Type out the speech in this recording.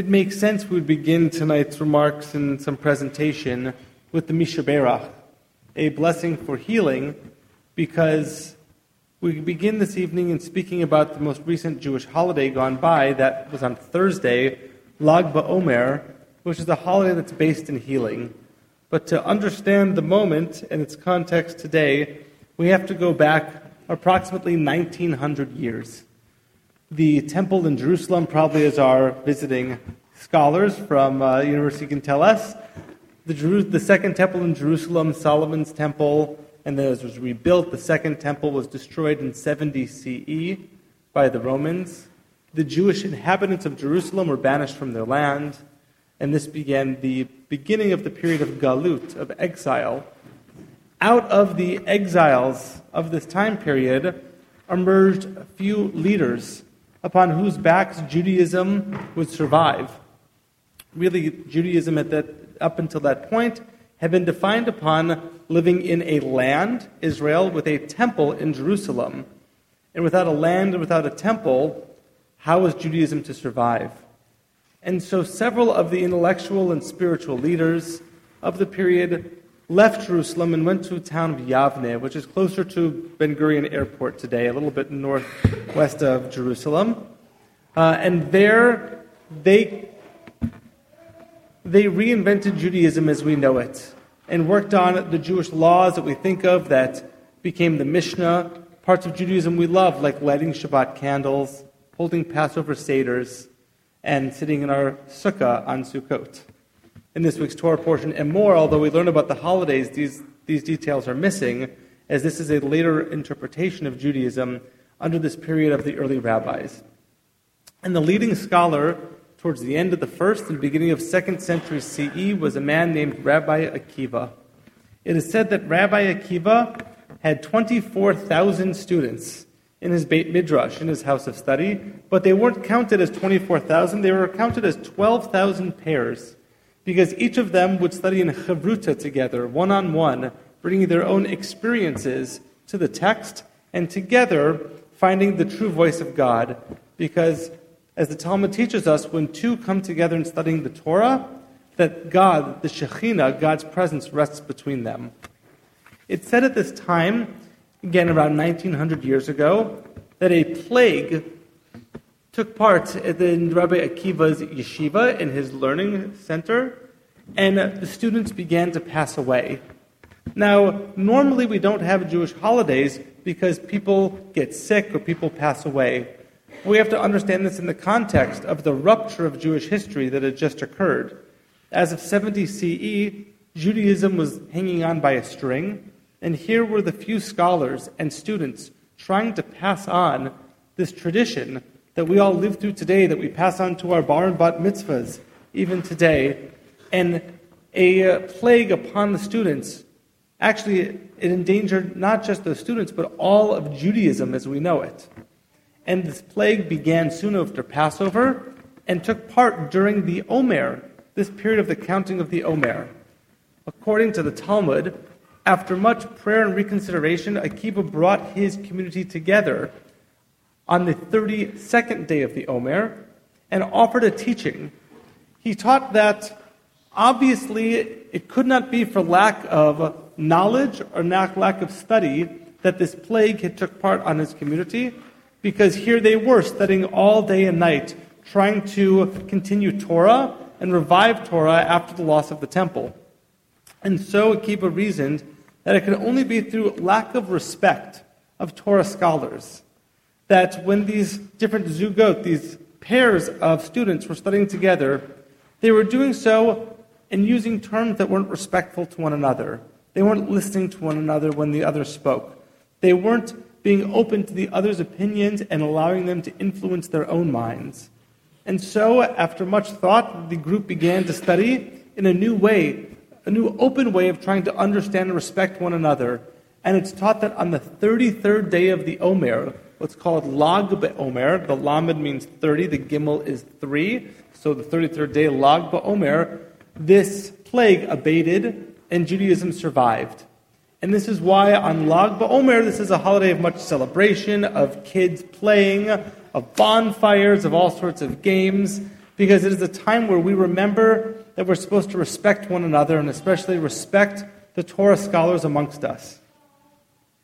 it makes sense we would begin tonight's remarks and some presentation with the Mishaberach, a blessing for healing, because we begin this evening in speaking about the most recent Jewish holiday gone by, that was on Thursday, Lag BaOmer, which is a holiday that's based in healing. But to understand the moment and its context today, we have to go back approximately 1900 years. The temple in Jerusalem, probably as our visiting scholars from uh, University can tell us, the, Jeru- the second temple in Jerusalem, Solomon's temple, and then as it was rebuilt. The second temple was destroyed in 70 CE by the Romans. The Jewish inhabitants of Jerusalem were banished from their land, and this began the beginning of the period of Galut, of exile. Out of the exiles of this time period emerged a few leaders upon whose backs Judaism would survive. Really, Judaism at that, up until that point had been defined upon living in a land, Israel, with a temple in Jerusalem. And without a land and without a temple, how was Judaism to survive? And so several of the intellectual and spiritual leaders of the period left Jerusalem and went to a town of Yavne, which is closer to Ben Gurion Airport today, a little bit northwest of Jerusalem. Uh, and there they, they reinvented Judaism as we know it and worked on the Jewish laws that we think of that became the Mishnah, parts of Judaism we love, like lighting Shabbat candles, holding Passover Seders, and sitting in our sukkah on Sukkot in this week's Torah portion, and more, although we learn about the holidays, these, these details are missing, as this is a later interpretation of Judaism under this period of the early rabbis. And the leading scholar towards the end of the first and beginning of second century CE was a man named Rabbi Akiva. It is said that Rabbi Akiva had 24,000 students in his Beit Midrash, in his house of study, but they weren't counted as 24,000, they were counted as 12,000 pairs because each of them would study in chavruta together, one on one, bringing their own experiences to the text, and together finding the true voice of God. Because, as the Talmud teaches us, when two come together in studying the Torah, that God, the Shekhinah, God's presence, rests between them. It said at this time, again around 1900 years ago, that a plague took part in Rabbi Akiva's yeshiva in his learning center, and the students began to pass away. Now, normally we don't have Jewish holidays because people get sick or people pass away. We have to understand this in the context of the rupture of Jewish history that had just occurred. As of 70 CE, Judaism was hanging on by a string, and here were the few scholars and students trying to pass on this tradition that we all live through today, that we pass on to our bar and bat mitzvahs, even today, and a uh, plague upon the students. Actually, it endangered not just the students, but all of Judaism as we know it. And this plague began soon after Passover and took part during the Omer, this period of the counting of the Omer. According to the Talmud, after much prayer and reconsideration, Akiva brought his community together on the 32nd day of the Omer and offered a teaching. He taught that obviously it could not be for lack of knowledge or lack of study that this plague had took part on his community, because here they were studying all day and night, trying to continue Torah and revive Torah after the loss of the temple. And so Akiva reasoned that it could only be through lack of respect of Torah scholars that when these different zugot, these pairs of students were studying together, they were doing so and using terms that weren't respectful to one another. They weren't listening to one another when the other spoke. They weren't being open to the other's opinions and allowing them to influence their own minds. And so, after much thought, the group began to study in a new way, a new open way of trying to understand and respect one another. And it's taught that on the 33rd day of the Omer, what's called Lag BeOmer. The Lamed means 30, the Gimel is 3. So the 33rd day, Lag BeOmer, this plague abated and Judaism survived. And this is why on Lag BaOmer, this is a holiday of much celebration, of kids playing, of bonfires, of all sorts of games, because it is a time where we remember that we're supposed to respect one another and especially respect the Torah scholars amongst us.